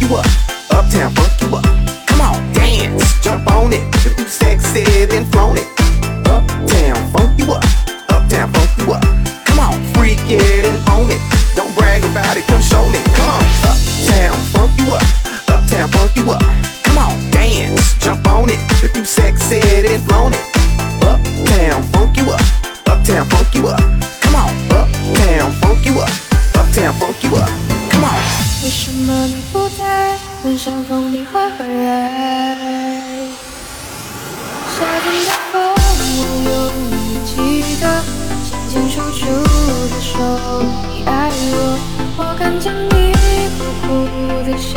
you up, uptown funk you up. Come on, dance, jump on it. If you sexy, then flown it. 么你不在？很想风你会回来。夏天的风，我永远记得，清清楚楚的说，你爱我。我看见你苦苦的笑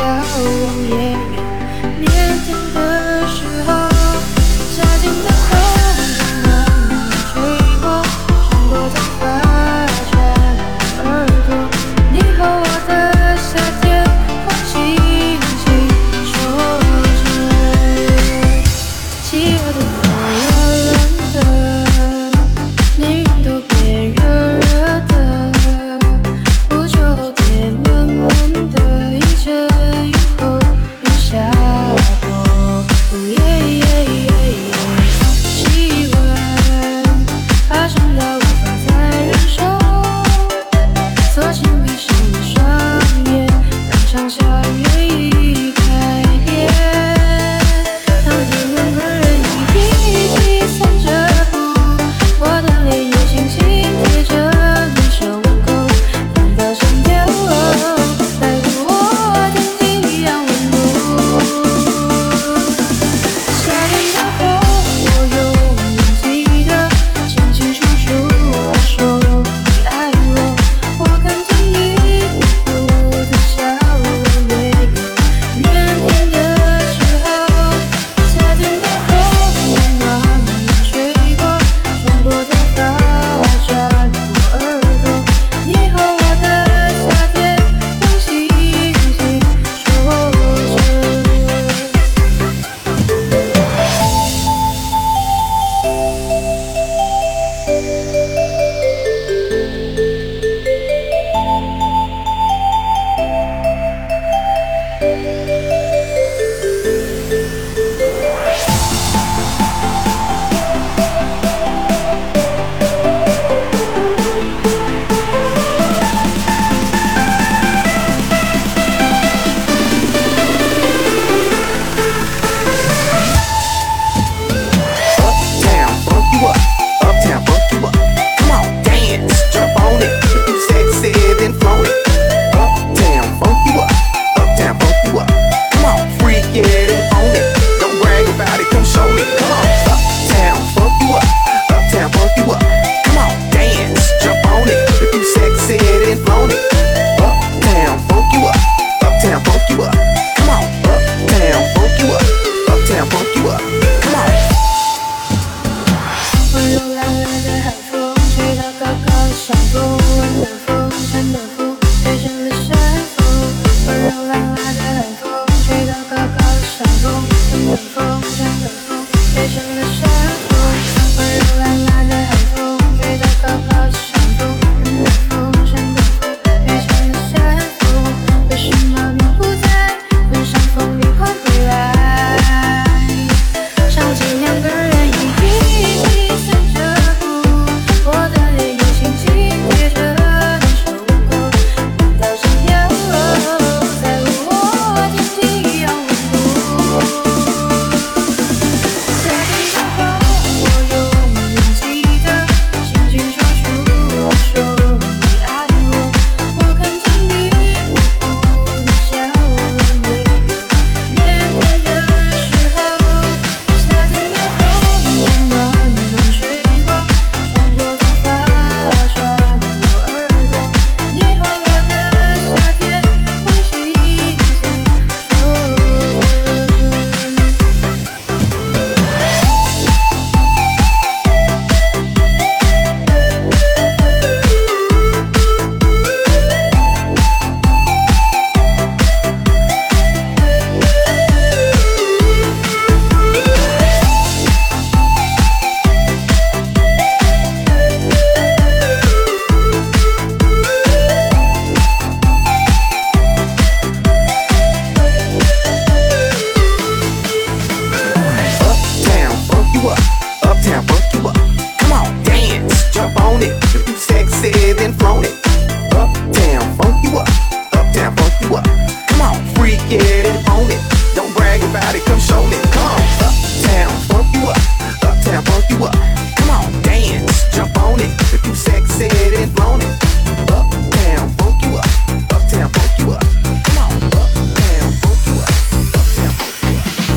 on it, too sexy